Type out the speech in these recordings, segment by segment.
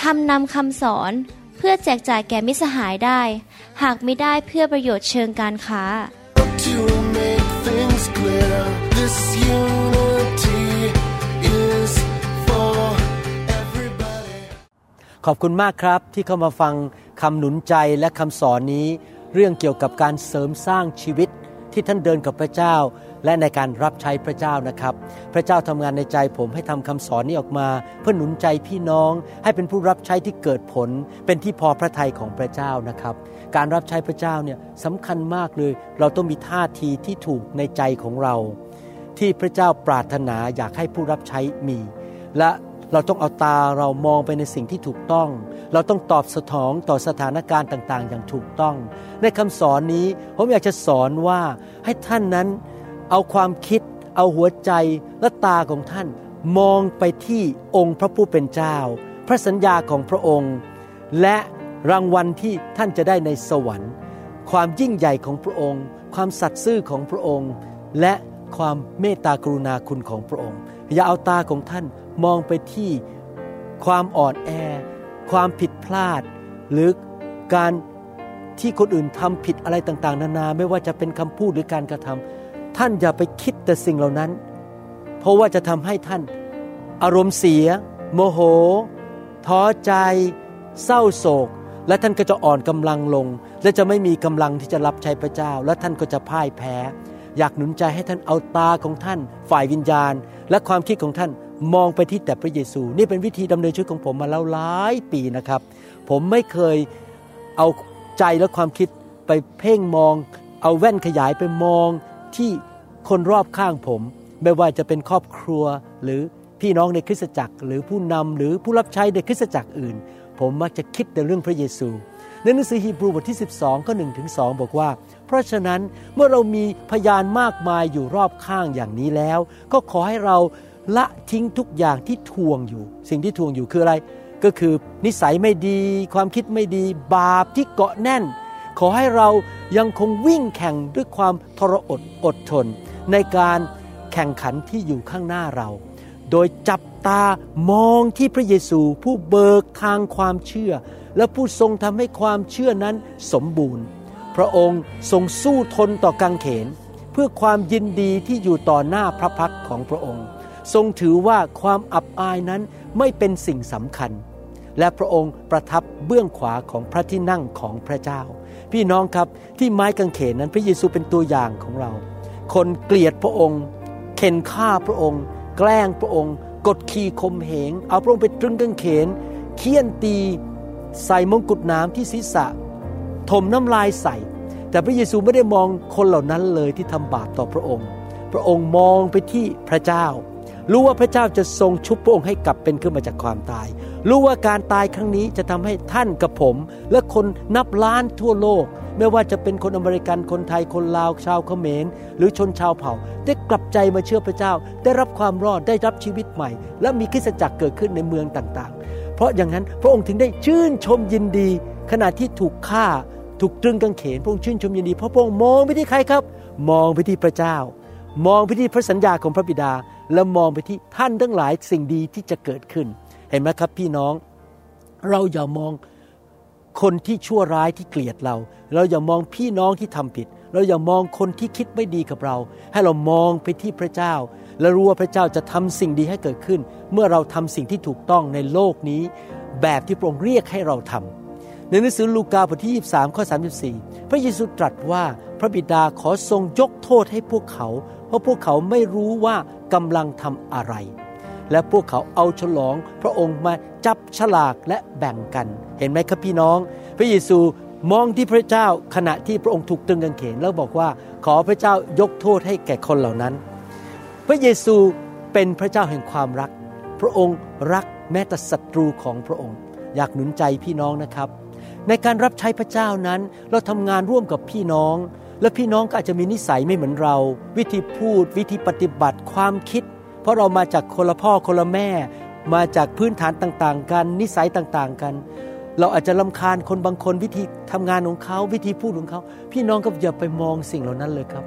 ทำนำคำสอนเพื่อแจกจ่ายแก่มิสหายได้ หากไม่ได้เพื่อประโยชน์เชิงการค้า To make things clear, this unity is for everybody. ขอบคุณมากครับที่เข้ามาฟังคำหนุนใจและคำสอนนี้ เรื่องเกี่ยวกับการเสริมสร้างชีวิตที่ท่านเดินกับพระเจ้า และในการรับใช้พระเจ้านะครับ พระเจ้าทำงานในใจผมให้ทำคำสอนนี้ออกมา เพื่อหนุนใจพี่น้อง ให้เป็นผู้รับใช้ที่เกิดผล เป็นที่พอพระทัยของพระเจ้านะครับ การรับใช้พระเจ้าเนี่ยสำคัญมากเลย เราต้องมีท่าทีที่ถูกในใจของเรา ที่พระเจ้าปรารถนาอยากให้ผู้รับใช้มี และเราต้องเอาตาเรามองไปในสิ่งที่ถูกต้อง เราต้องตอบสนองต่อสถานการณ์ต่างๆ อย่างถูกต้อง ในคำสอนนี้ผมอยากจะสอนว่าให้ท่านนั้น เอาความคิด เอาหัวใจและตาของท่าน มองไปที่องค์พระผู้เป็นเจ้า พระสัญญาของพระองค์ และรางวัลที่ท่านจะได้ในสวรรค์ ความยิ่งใหญ่ของพระองค์ ความสัตย์ซื่อของพระองค์ และความเมตตากรุณาคุณของพระองค์ อย่าเอาตาของท่านมองไปที่ความอ่อนแอ ความผิดพลาด หรือการที่คนอื่นทำผิดอะไรต่างๆ นานาไม่ว่าจะเป็นคำพูดหรือการกระทำ ท่านอย่าไปคิดแต่สิ่งเหล่านั้น เพราะว่าจะทำให้ท่าน อารมณ์เสีย โมโห ท้อใจ เศร้าโศก และท่านก็จะอ่อนกำลังลง และจะไม่มีกำลังที่จะรับใช้พระเจ้า และท่านก็จะพ่ายแพ้ อยากหนุนใจให้ท่านเอาตาของท่าน ฝ่ายวิญญาณ และความคิดของท่านมองไปที่แต่พระเยซู นี่เป็นวิธีดำเนินชีวิตของผมมาแล้วหลายปีนะครับ ผมไม่เคยเอาใจและความคิดไปเพ่งมอง เอาแว่นขยายไปมองที่ คนรอบข้างผม ไม่ว่าจะเป็นครอบครัวหรือพี่น้องในคริสตจักร หรือผู้นำหรือผู้รับใช้ในคริสตจักรอื่น ผมมักจะคิดแต่เรื่องพระเยซูในหนังสือฮีบรูบทที่ 12ข้อ1ถึง2บอกว่า เพราะฉะนั้นเมื่อเรามีพยานมากมายอยู่รอบข้างอย่างนี้แล้ว ก็ขอให้เราละทิ้งทุกอย่างที่ทวงอยู่ สิ่งที่ทวงอยู่คืออะไร ก็คือนิสัยไม่ดี ความคิดไม่ดี บาปที่เกาะแน่น ขอให้เรายังคงวิ่งแข่งด้วยความทรอดอดทน ในการแข่งขันที่อยู่ข้างหน้าเรา โดยจับตามองที่พระเยซูผู้เบิกทางความเชื่อ และผู้ทรงทำให้ความเชื่อนั้นสมบูรณ์ พระองค์ทรงสู้ทนต่อกังเขน เพื่อความยินดีที่อยู่ต่อหน้าพระพักของพระองค์ ทรงถือว่าความอับอายนั้นไม่เป็นสิ่งสำคัญ และพระองค์ประทับเบื้องขวาของพระที่นั่งของพระเจ้า พี่น้องครับที่ไม้กางเขนนั้นพระเยซูเป็นตัวอย่างของเรา คนเกลียดพระองค์ เข็นฆ่าพระองค์ แกล้งพระองค์ กดขี่ข่มเหง เอาพระองค์ไปตรึงกางเขน เคี่ยนตี ใส่มงกุฎน้ำที่ศีรษะ ถมน้ำลายใส่ แต่พระเยซูไม่ได้มองคนเหล่านั้นเลยที่ทำบาปต่อพระองค์ พระองค์มองไปที่พระเจ้า รู้ว่าพระเจ้าจะทรงชุบพระองค์ให้กลับเป็นขึ้นมาจากความตาย รู้ว่าการตายครั้งนี้จะทำให้ท่านกับผม และคนนับล้านทั่วโลก ไม่ว่าจะเป็นคนอเมริกันคนไทยคนลาวชาวเขมร หรือชนชาวเผ่า ได้กลับใจมาเชื่อพระเจ้า ได้รับความรอดได้รับชีวิตใหม่ และมีคริสตจักรเกิดขึ้นในเมืองต่างๆ เพราะอย่างนั้นพระองค์ถึงได้ชื่นชมยินดี ขณะที่ถูกฆ่าถูกตรึงกางเขนพระองค์ชื่นชมยินดีเพราะพระองค์มองไปที่ใครครับ มองไปที่พระเจ้า มองไปที่พระสัญญาของพระบิดา และมองไปที่ท่านทั้งหลายสิ่งดีที่จะเกิดขึ้น เห็นไหมครับพี่น้อง เราอย่ามอง คนที่ชั่วร้ายที่เกลียดเรา เราอย่ามองพี่น้องที่ทำผิด เราอย่ามองคนที่คิดไม่ดีกับเรา ให้เรามองไปที่พระเจ้า และรู้ว่าพระเจ้าจะทำสิ่งดีให้เกิดขึ้น เมื่อเราทำสิ่งที่ถูกต้องในโลกนี้ แบบที่พระองค์เรียกให้เราทำในหนังสือลูกาบทที่ 23 ข้อ 34 พระเยซูตรัสว่าพระบิดาขอทรงยกโทษให้พวกเขา เพราะพวกเขาไม่รู้ว่ากำลังทำอะไร และพวกเขาเอาฉลอง พระองค์มาจับฉลากและแบ่งกัน เห็นไหมครับพี่น้อง พระเยซูมองที่พระเจ้าขณะที่พระองค์ถูกตรึงกางเขนแล้วบอกว่าขอพระเจ้ายกโทษให้แก่คนเหล่านั้น พระเยซูเป็นพระเจ้าแห่งความรัก พระองค์รักแม้แต่ศัตรูของพระองค์ อยากหนุนใจพี่น้องนะครับ ในการรับใช้พระเจ้านั้น เราทำงานร่วมกับพี่น้อง และพี่น้องก็อาจจะมีนิสัยไม่เหมือนเรา วิธีพูด วิธีปฏิบัติความคิด เพราะเรามาจากคนละพ่อคนละแม่ มาจากพื้นฐานต่างๆ กัน นิสัยต่างๆกัน เราอาจจะลำคาญคนบางคนวิธีทำงานของเขาวิธีพูดของเขา พี่น้องก็อย่าไปมองสิ่งเหล่านั้นเลยครับ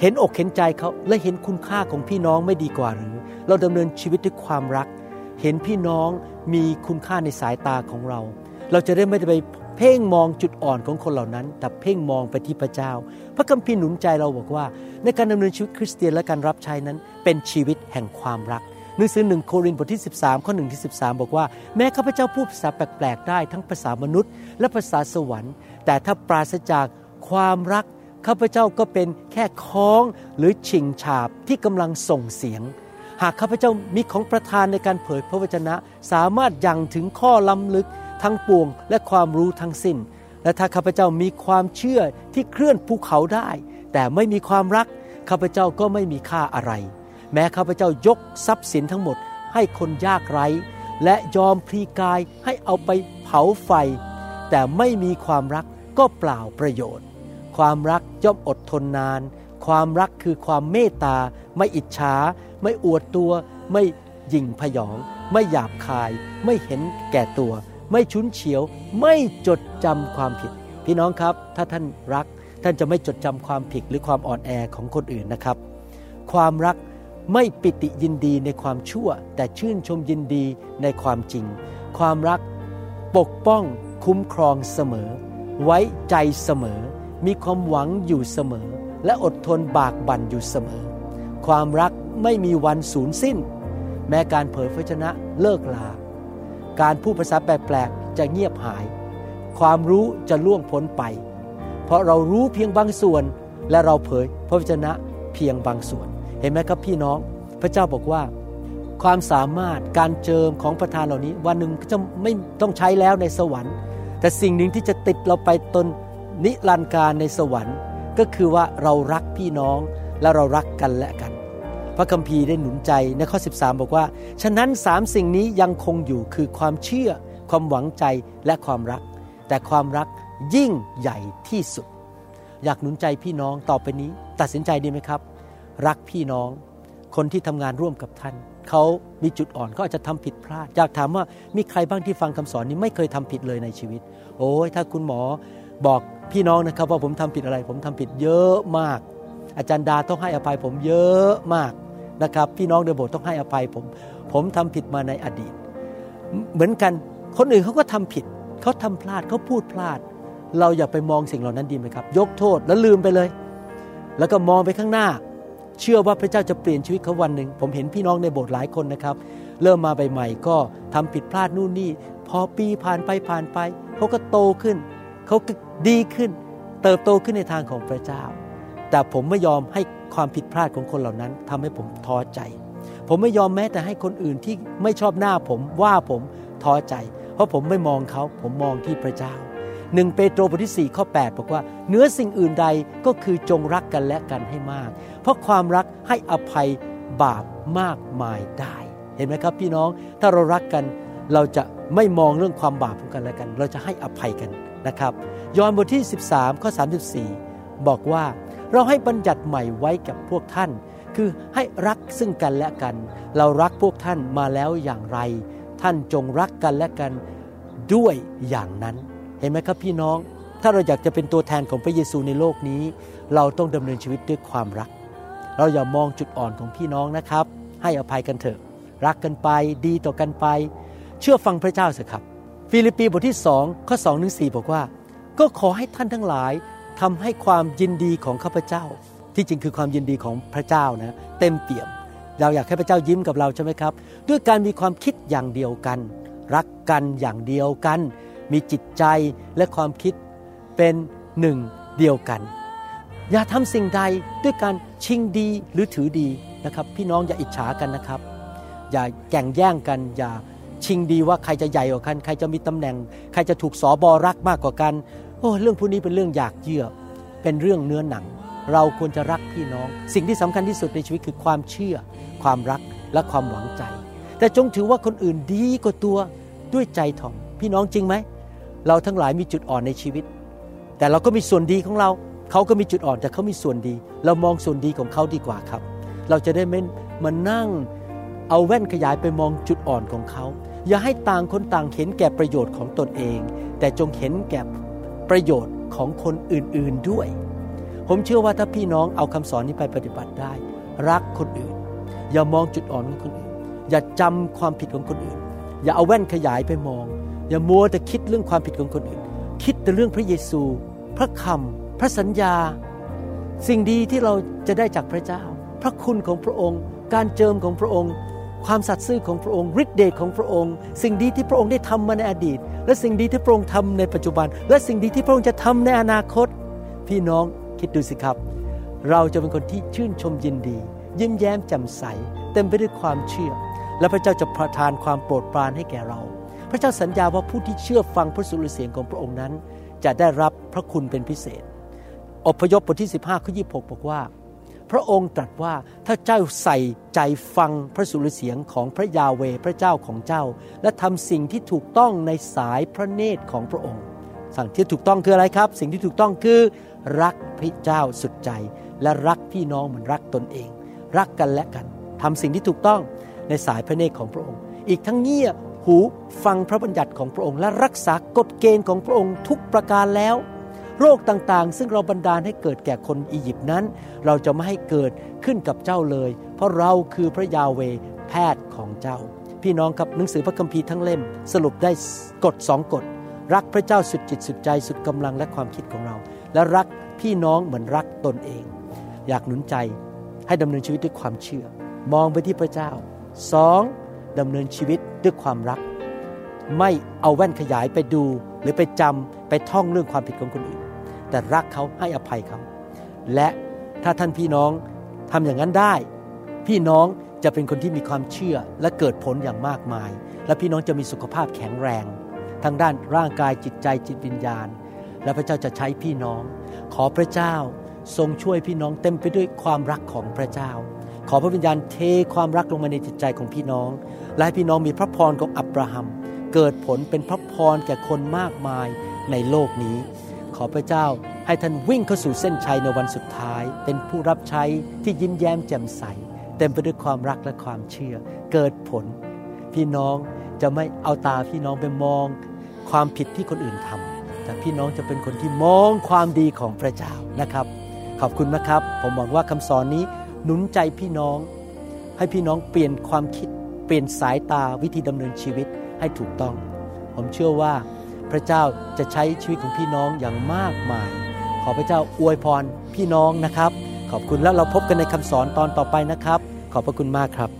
เห็นอกเห็นใจเขาและเห็นคุณค่าของพี่น้องไม่ดีกว่าหรือ เราดำเนินชีวิตด้วยความรัก เห็นพี่น้องมีคุณค่าในสายตาของเรา เราจะได้ไม่ไป เพ่งมองจุดอ่อนของคนเหล่านั้น แต่เพ่งมองไปที่พระเจ้า พระคัมภีร์หนุนใจเราบอกว่า ในการดำเนินชีวิตคริสเตียนและการรับใช้นั้น เป็นชีวิตแห่งความรักหนังสือหนึ่งโครินธ์บทที่ 13 ข้อ1ที่13 บอกว่า แม้ข้าพเจ้าพูดภาษาแปลกๆได้ทั้งภาษามนุษย์ และภาษาสวรรค์ แต่ถ้าปราศจากความรักข้าพเจ้าก็เป็นแค่คล้องหรือชิงฉาบที่กำลังส่งเสียง หากข้าพเจ้ามีของประทานในการเผยพระวจนะ สามารถยังถึงข้อล้ำลึก ทั้งปวงและความรู้ทั้งสิ้น และถ้าข้าพเจ้ามีความเชื่อที่เคลื่อนภูเขาได้ แต่ไม่มีความรักข้าพเจ้าก็ไม่มีค่าอะไร แม้ข้าพเจ้ายกทรัพย์สินทั้งหมดให้คนยากไร้ และยอมพลีกายให้เอาไปเผาไฟ แต่ไม่มีความรักก็เปล่าประโยชน์ ความรักย่อมอดทนนาน ความรักคือความเมตตา ไม่อิจฉาไม่อวดตัว ไม่หยิ่งพยอง ไม่หยาบคาย ไม่เห็นแก่ตัว ไม่ชุนเฉียว ไม่จดจำความผิด พี่น้องครับ ถ้าท่านรักท่านจะไม่จดจำความผิดหรือความอ่อนแอของคนอื่นนะครับ ความรักไม่ปิติยินดีในความชั่ว แต่ชื่นชมยินดีในความจริง ความรักปกป้องคุ้มครองเสมอ ไว้ใจเสมอ มีความหวังอยู่เสมอ และอดทนบากบั่นอยู่เสมอ ความรักไม่มีวันสูญสิ้น แม้การเผยพระชนะเลิกลา การพูดภาษาแปลกๆจะเงียบหาย ความรู้จะล่วงพ้นไป เพราะเรารู้เพียงบางส่วนและเราเผยพระวจนะเพียงบางส่วน เห็นไหมครับพี่น้อง พระเจ้าบอกว่า ความสามารถการเจิมของประธานเหล่านี้ วันหนึ่งก็จะไม่ต้องใช้แล้วในสวรรค์ แต่สิ่งหนึ่งที่จะติดเราไปตนนิรันดร์การในสวรรค์ ก็คือว่าเรารักพี่น้องและเรารักกันและกัน พระคัมภีร์ได้หนุนใจในข้อ 13 บอกว่า ฉะนั้นสามสิ่งนี้ยังคงอยู่คือความเชื่อ ความหวังใจและความรัก แต่ความรักยิ่งใหญ่ที่สุด อยากหนุนใจพี่น้องต่อไปนี้ ตัดสินใจดีไหมครับ รักพี่น้อง คนที่ทำงานร่วมกับท่าน เขามีจุดอ่อนเขาอาจจะทำผิดพลาด อยากถามว่ามีใครบ้างที่ฟังคำสอนนี้ไม่เคยทำผิดเลยในชีวิต โอ้ยถ้าคุณหมอบอกพี่น้องนะครับว่าผมทำผิดอะไร ผมทำผิดเยอะมาก อาจารย์ดาต้องให้อภัยผมเยอะมาก นะครับ พี่น้องในโบสถ์ต้องให้อภัยผม ผมทำผิดมาในอดีต เหมือนกันคนอื่นเขาก็ทำผิด เขาทำพลาดเขาพูดพลาด เราอย่าไปมองสิ่งเหล่านั้นดีไหมครับ ยกโทษแล้วลืมไปเลย แล้วก็มองไปข้างหน้า เชื่อว่าพระเจ้าจะเปลี่ยนชีวิตเขาวันหนึ่งผมเห็นพี่น้องในโบสถ์หลายคนนะครับ เริ่มมาใหม่ๆก็ทำผิดพลาดนู่นนี่พอปีผ่านไปผ่านไปเขาก็โตขึ้นเขาก็ดีขึ้น เติบโตขึ้นในทางของพระเจ้า แต่ผมไม่ยอมให้ความผิดพลาดของคนเหล่านั้นทำให้ผมท้อใจ ผมไม่ยอมแม้แต่ให้คนอื่นที่ไม่ชอบหน้าผมว่าผมท้อใจ เพราะผมไม่มองเขา ผมมองที่พระเจ้าหนึ่งเปโตรบทที่4ข้อ8บอกว่าเนื้อสิ่งอื่นใดก็คือจงรักกันและกันให้มาก เพราะความรักให้อภัยบาปมากมายได้ เห็นไหมครับพี่น้องถ้าเรารักกันเราจะไม่มองเรื่องความบาปของกันและกัน เราจะให้อภัยกันนะครับ ยอห์นบทที่ 13ข้อ34 บอกว่า เราให้บัญญัติใหม่ไว้กับพวกท่าน คือให้รักซึ่งกันและกัน เรารักพวกท่านมาแล้วอย่างไร ท่านจงรักกันและกันด้วยอย่างนั้น เห็นไหมครับพี่น้อง ถ้าเราอยากจะเป็นตัวแทนของพระเยซูในโลกนี้ เราต้องดำเนินชีวิตด้วยความรัก เราอย่ามองจุดอ่อนของพี่น้องนะครับ ให้อภัยกันเถอะ รักกันไปดีต่อกันไป เชื่อฟังพระเจ้าสิครับ ฟิลิปปีบทที่2ข้อ2ถึง4บอกว่า ก็ขอให้ท่านทั้งหลาย ทำให้ความยินดีของข้าพเจ้า ที่จริงคือความยินดีของพระเจ้านะเต็มเปี่ยม เราอยากให้พระเจ้ายิ้มกับเราใช่ไหมครับ ด้วยการมีความคิดอย่างเดียวกัน รักกันอย่างเดียวกัน มีจิตใจและความคิดเป็นหนึ่งเดียวกัน อย่าทำสิ่งใดด้วยการชิงดีหรือถือดีนะครับ พี่น้องอย่าอิจฉากันนะครับ อย่าแก่งแย่งกัน อย่าชิงดีว่าใครจะใหญ่กว่ากัน ใครจะมีตำแหน่ง ใครจะถูกสอบอรักมากกว่ากัน โอ้เรื่องพวกนี้เป็นเรื่องอยากเยื่อเป็นเรื่องเนื้อหนัง เราควรจะรักพี่น้อง สิ่งที่สำคัญที่สุดในชีวิตคือความเชื่อ ความรักและความหวังใจ แต่จงถือว่าคนอื่นดีกว่าตัวด้วยใจถ่อมพี่น้องจริงไหมเราทั้งหลายมีจุดอ่อนในชีวิต แต่เราก็มีส่วนดีของเรา เขาก็มีจุดอ่อนแต่เขามีส่วนดี เรามองส่วนดีของเขาดีกว่าครับ เราจะได้ไม่มานั่งเอาแว่นขยายไปมองจุดอ่อนของเขา อย่าให้ต่างคนต่างเห็นแก่ประโยชน์ของตนเอง แต่จงเห็นแก่ ประโยชน์ของคนอื่นๆด้วย ผมเชื่อว่าถ้าพี่น้องเอาคำสอนนี้ไปปฏิบัติได้ รักคนอื่น อย่ามองจุดอ่อนของคนอื่น อย่าจำความผิดของคนอื่น อย่าเอาแว่นขยายไปมอง อย่ามัวแต่คิดเรื่องความผิดของคนอื่น คิดแต่เรื่องพระเยซู พระคำพระสัญญา สิ่งดีที่เราจะได้จากพระเจ้า พระคุณของพระองค์ การเจิมของพระองค์ ความสัตย์ซื่อของพระองค์ฤทธิเดชของพระองค์ สิ่งดีที่พระองค์ได้ทำมาในอดีต และสิ่งดีที่พระองค์ทำในปัจจุบัน และสิ่งดีที่พระองค์จะทำในอนาคต พี่น้องคิดดูสิครับ เราจะเป็นคนที่ชื่นชมยินดี ยิ้มแย้มแจ่มใส เต็มไปด้วยความเชื่อ และพระเจ้าจะประทานความโปรดปรานให้แก่เรา พระเจ้าสัญญาว่าผู้ที่เชื่อฟังพระสุรเสียงของพระองค์นั้น จะได้รับพระคุณเป็นพิเศษ อพยพบทที่ 15ข้อ26 บอกว่า พระองค์ตรัสว่าถ้าเจ้าใส่ใจฟังพระสุรเสียงของพระยาเวพระเจ้าของเจ้า และทำสิ่งที่ถูกต้องในสายพระเนตรของพระองค์ สั่งที่ถูกต้องคืออะไรครับ สิ่งที่ถูกต้องคือรักพระเจ้าสุดใจ และรักพี่น้องเหมือนรักตนเอง รักกันและกันทำสิ่งที่ถูกต้องในสายพระเนตรของพระองค์ อีกทั้งเงี่ยหูฟังพระบัญญัติของพระองค์ และรักษากฎเกณฑ์ของพระองค์ทุกประการแล้ว โรคต่างๆ ซึ่งเราบันดาลให้เกิดแก่คนอียิปต์นั้น เราจะไม่ให้เกิดขึ้นกับเจ้าเลย เพราะเราคือพระยาเวแพทย์ของเจ้า พี่น้องครับหนังสือพระคัมภีร์ทั้งเล่ม สรุปได้กฎสองกฎ รักพระเจ้าสุดจิตสุดใจสุดกำลังและความคิดของเรา และรักพี่น้องเหมือนรักตนเอง อยากหนุนใจให้ดำเนินชีวิตด้วยความเชื่อ มองไปที่พระเจ้าสองดำเนินชีวิตด้วยความรัก ไม่เอาแว่นขยายไปดู หรือไปจำไปท่องเรื่องความผิดของคนอื่น แต่รักเขาให้อภัยเขา และถ้าท่านพี่น้องทำอย่างนั้นได้ พี่น้องจะเป็นคนที่มีความเชื่อและเกิดผลอย่างมากมาย และพี่น้องจะมีสุขภาพแข็งแรงทั้งด้านร่างกายจิตใจจิตวิญญาณ และพระเจ้าจะใช้พี่น้อง ขอพระเจ้าทรงช่วยพี่น้องเต็มไปด้วยความรักของพระเจ้า ขอพระวิญญาณเทความรักลงมาในจิตใจของพี่น้อง และให้พี่น้องมีพระพรของอับราฮัม เกิดผลเป็นพระพรแก่คนมากมายในโลกนี้ ขอพระเจ้าให้ท่านวิ่งเข้าสู่เส้นชัยในวันสุดท้าย เป็นผู้รับใช้ที่ยิ้มแย้มแจ่มใส เต็มไปด้วยความรักและความเชื่อ เกิดผล พี่น้องจะไม่เอาตาพี่น้องไปมอง ความผิดที่คนอื่นทำแต่พี่น้องจะเป็นคนที่มองความดีของพระเจ้านะครับ ขอบคุณนะครับ ผมหวังว่าคำสอนนี้หนุนใจพี่น้อง ให้พี่น้องเปลี่ยนความคิด เปลี่ยนสายตาวิธีดำเนินชีวิตให้ถูกต้อง ผมเชื่อว่า พระเจ้าจะใช้ชีวิตของพี่น้องอย่างมากมาย ขอพระเจ้าอวยพรพี่น้องนะครับ ขอบคุณแล้วเราพบกันในคำสอนตอนต่อไปนะครับ ขอบพระคุณมากครับ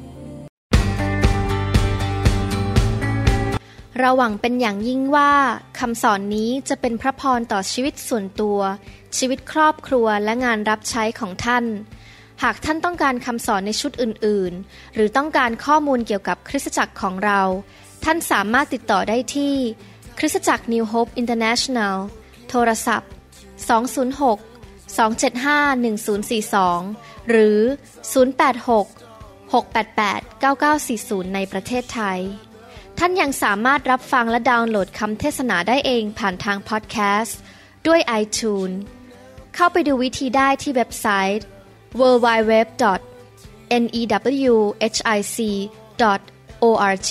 เราหวังเป็นอย่างยิ่งว่าคำสอนนี้จะเป็นพระพรต่อชีวิตส่วนตัว ชีวิตครอบครัวและงานรับใช้ของท่านหากท่านต้องการคำสอนในชุดอื่น ๆ หรือต้องการข้อมูลเกี่ยวกับคริสตจักรของเรา ท่านสามารถติดต่อได้ที่ คริสตจักร New Hope International โทรศัพท์ 206 275 1042 หรือ 086 688 9940 ในประเทศไทย ท่านยังสามารถรับฟังและดาวน์โหลดคำเทศนาได้เองผ่านทางพอดแคสต์ด้วย iTunes เข้าไปดูวิธีได้ที่เว็บไซต์ www.newhic.org